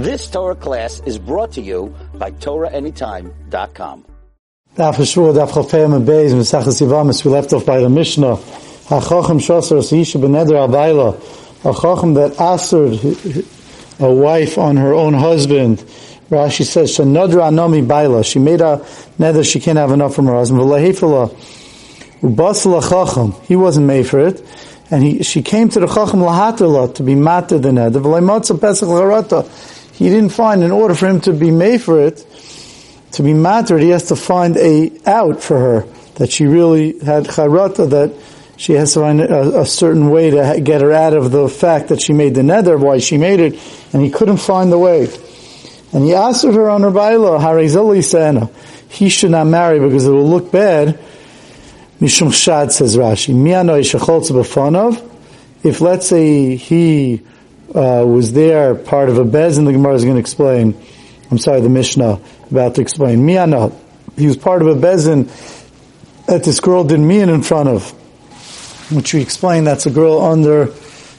This Torah class is brought to you by TorahAnytime.com. Daf Yivamis, we left off by the Mishnah. A Chochem that answered a wife on her own husband. Rashi says, she made a nether she can't have enough from her husband. He wasn't made for it. And he, she came to the Lahatala to be matter the nether. He didn't find, in order for him to be made for it, to be mattered, he has to find a out for her that she really had charata that she has to find a, a, certain way to get her out of the fact that she made the nether, why she made it, and he couldn't find the way. And he asked her on her baila, Harizali Sana, he should not marry because it will look bad. Mishum Shad says Rashi, Miano Ishacholz Bafanov, if let's say he uh, was there, part of a bez, and the Gemara is going to explain. I'm sorry, the Mishnah about to explain. Miyana, he was part of a bezin that this girl didn't mian in front of, which we explained that's a girl under,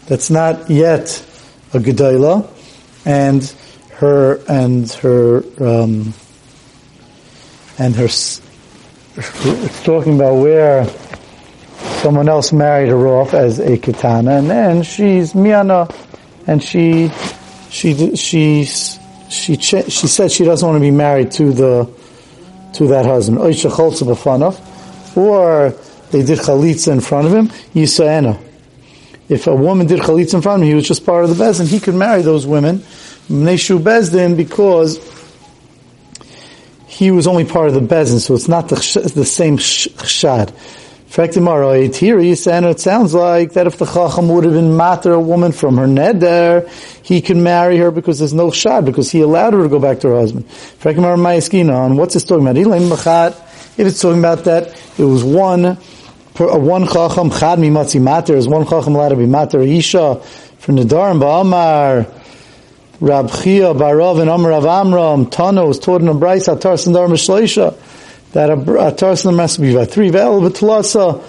that's not yet a gedayla, and her and her um, and her. It's talking about where someone else married her off as a katana, and then she's miana and she she she she she said she doesn't want to be married to the to that husband. Or they did chalitza in front of him. Yisraena. If a woman did chalitza in front of him, he was just part of the bezdin. He could marry those women, Neshu bezdin, because he was only part of the bezdin. So it's not the, the same shad. Here it sounds like that if the Chacham would have been matter a woman from her neder, he can marry her because there's no shad, because he allowed her to go back to her husband. On what's it talking about? Ilim Machat, if it's talking about that, it was one, uh, one Chacham, Chad Mimatzi Mater, is one Chacham allowed to be matter Isha, from Nadar and Ba'amar, Rab Chia, Barav, and Amram, Tano was taught in a Bryce, Atar Sandar Mishleisha, that a, a tarsan must be by three. Ve'el betlasa,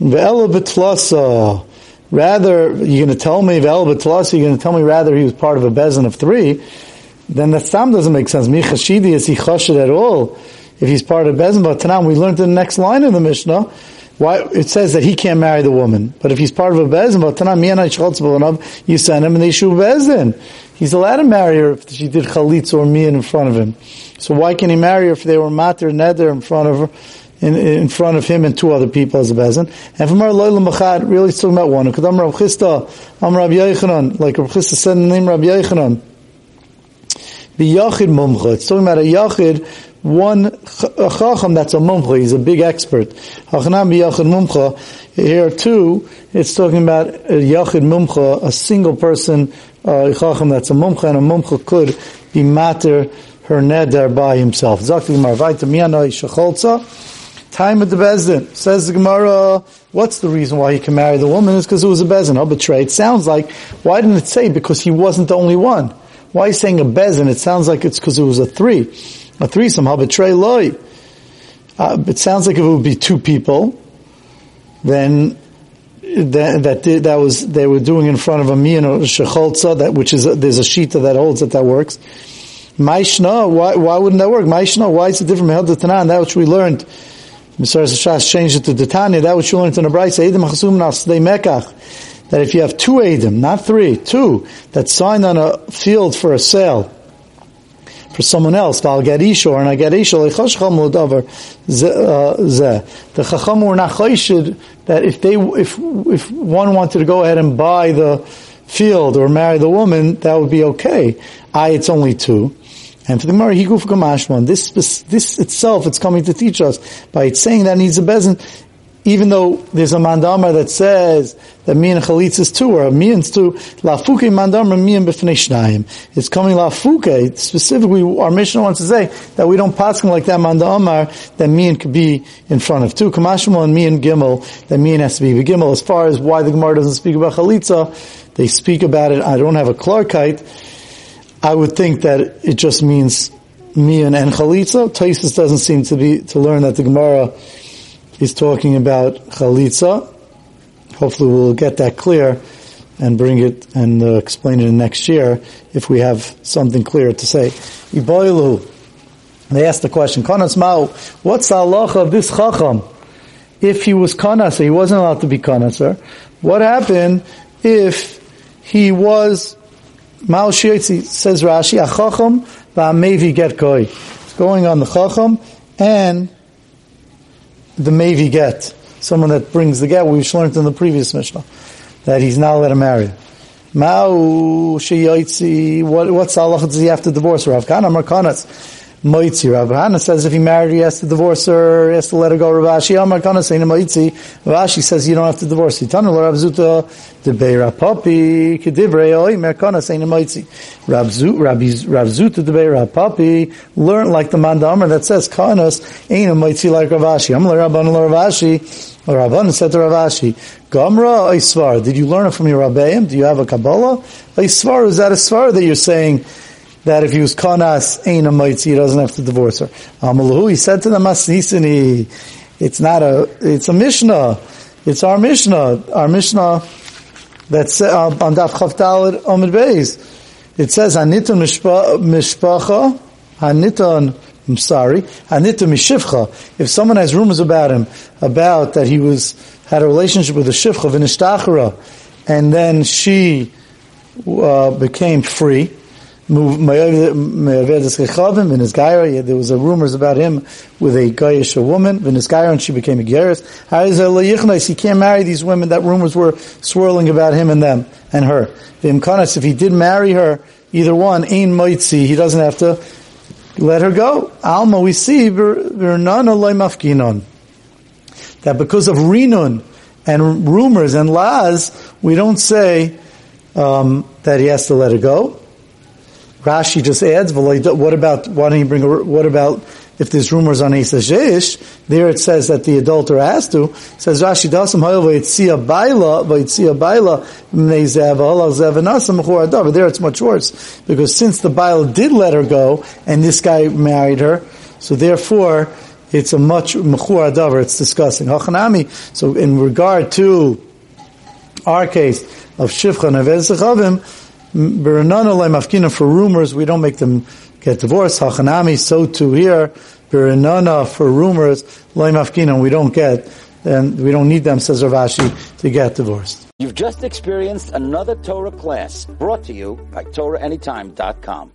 ve'el betlasa. Rather, you're going to tell me ve'el betlasa. You're going to tell me rather he was part of a bezin of three. Then the stam doesn't make sense. Michashidi is he chashid at all? If he's part of bezin, but tanam we learned the next line of the Mishnah. Why it says that he can't marry the woman, but if he's part of a bezin, you send him and they shoot bezin. He's allowed to marry her if she did chalitz or mian in front of him. So why can he marry her if they were mater neder in front of her, in, in front of him and two other people as a bezin? And from our loyal machad, really it's talking about one. Because I'm Rav Chisda, I'm Rav Yechanan, like Rav Chisda said in the name Rav Yechanan. Be yachid mumcha. It's talking about a yachid, one a chacham that's a mumcha. He's a big expert. Mumcha. Here too, it's talking about a yachid mumcha, a single person uh, chacham that's a mumcha, and a mumcha could be matter her neder by himself. Time of the bezdin. Says the Gemara, what's the reason why he can marry the woman? Is because it was a bezdin. Oh, betray. It sounds like, why didn't it say because he wasn't the only one? Why is saying a bezdin? It sounds like it's because it was a three. A threesome, how betray loy. Uh, it sounds like if it would be two people, then that that, did, that was they were doing in front of a mian or shecholza that which is there's a shita that holds that that works. Maishna, why why wouldn't that work? Maishna, why is it different from Tanan? That which we learned. Mr. Shas changed it to the Tanya. That which you learned in the Brayse. Edim Chasum Nasdei Mekach. That if you have two Edim, not three, two, that signed on a field for a sale, for someone else, I'll get Isha or I get Isha, uh, the Chacham were not choshid that if they, if, if one wanted to go ahead and buy the field or marry the woman, that would be okay. I, it's only two. And for the Gemara, Higuf Gamashman, this, this itself, it's coming to teach us by it's saying that needs a bezin, even though there's a mandamar that says that me and chalitz is two, or me and two, lafuke mandamar me and b'fnei It's coming lafuke. Specifically, our mission wants to say that we don't pass like that mandamar that me and could be in front of two. Kamashmal and me and gimel that me and has to be gimel. As far as why the Gemara doesn't speak about chalitza, they speak about it. I don't have a clarkite I would think that it just means mian and chalitza. Taisus doesn't seem to be to learn that the Gemara is talking about chalitza. Hopefully, we'll get that clear and bring it and uh, explain it next year if we have something clear to say. Iboilu. They asked the question, Kanas Mao, what's the halacha of this chacham? If he was kanasa, he wasn't allowed to be kanasa. What happened if he was Mao Shiotzi, says Rashi, a chacham va'amevi get koi. It's going on the chacham and the mevi get. Someone that brings the get, We've learned in the previous Mishnah that he's not allowed to marry. Mao sheyaitzi, what, what's Allah does he have to divorce Rav Kana Markanas? Moitzi. Rav Hana says if he married, her, he has to divorce her, he has to let her go. Rav Ashi Amar Kana saying Moitzi. Rav Ashi says you don't have to divorce. Titanu Rav Zuta debei Rav Papi kedivrei Oi Merkana saying Moitzi. Rav Zuta debei Rav Papi learn like the Mandamar that says Kanas ain't a Moitzi like Rav Ashi. Amar Rabban Rav Ashi. Rabban said to Rav Ashi, Gamra Isvar, did you learn it from your Rabbeim? Do you have a Kabbalah? Isvar, is that a Svar that you're saying that if he was Kanas, ain't a he doesn't have to divorce her? Amalahu, he said to the Masnisini, it's not a, it's a Mishnah. It's our Mishnah. Our Mishnah that's uh, on Daf Chavdal Omid Beis. It says, Aniton Mishpacha, Aniton I'm sorry. Anita mishivcha. If someone has rumors about him, about that he was had a relationship with a shivcha v'nishtachara, and then she uh, became free. There was a rumors about him with a Gayish woman, and she became a Geras. He can't marry these women that rumors were swirling about him and them and her. If he did marry her, either one, Ein Moitzi, he doesn't have to let her go. Alma, we see that because of rinun and rumors and laws, we don't say um, that he has to let her go. Rashi just adds, what about, why don't you bring a, what about if there's rumors on Eisajesh, there it says that the adulterer has to. says Rashi Dasam Hayav Baila Baila There it's much worse because since the Baila did let her go and this guy married her, so therefore it's a much mechur adavar. It's discussing hachanami. So in regard to our case of shivcha avezechavim, for rumors, we don't make them get divorced. Hachanami, so too here, Birinana for rumors, loy mafkina, we don't get, and we don't need them, says Rav Ashi, to get divorced. You've just experienced another Torah class brought to you by TorahAnytime.com.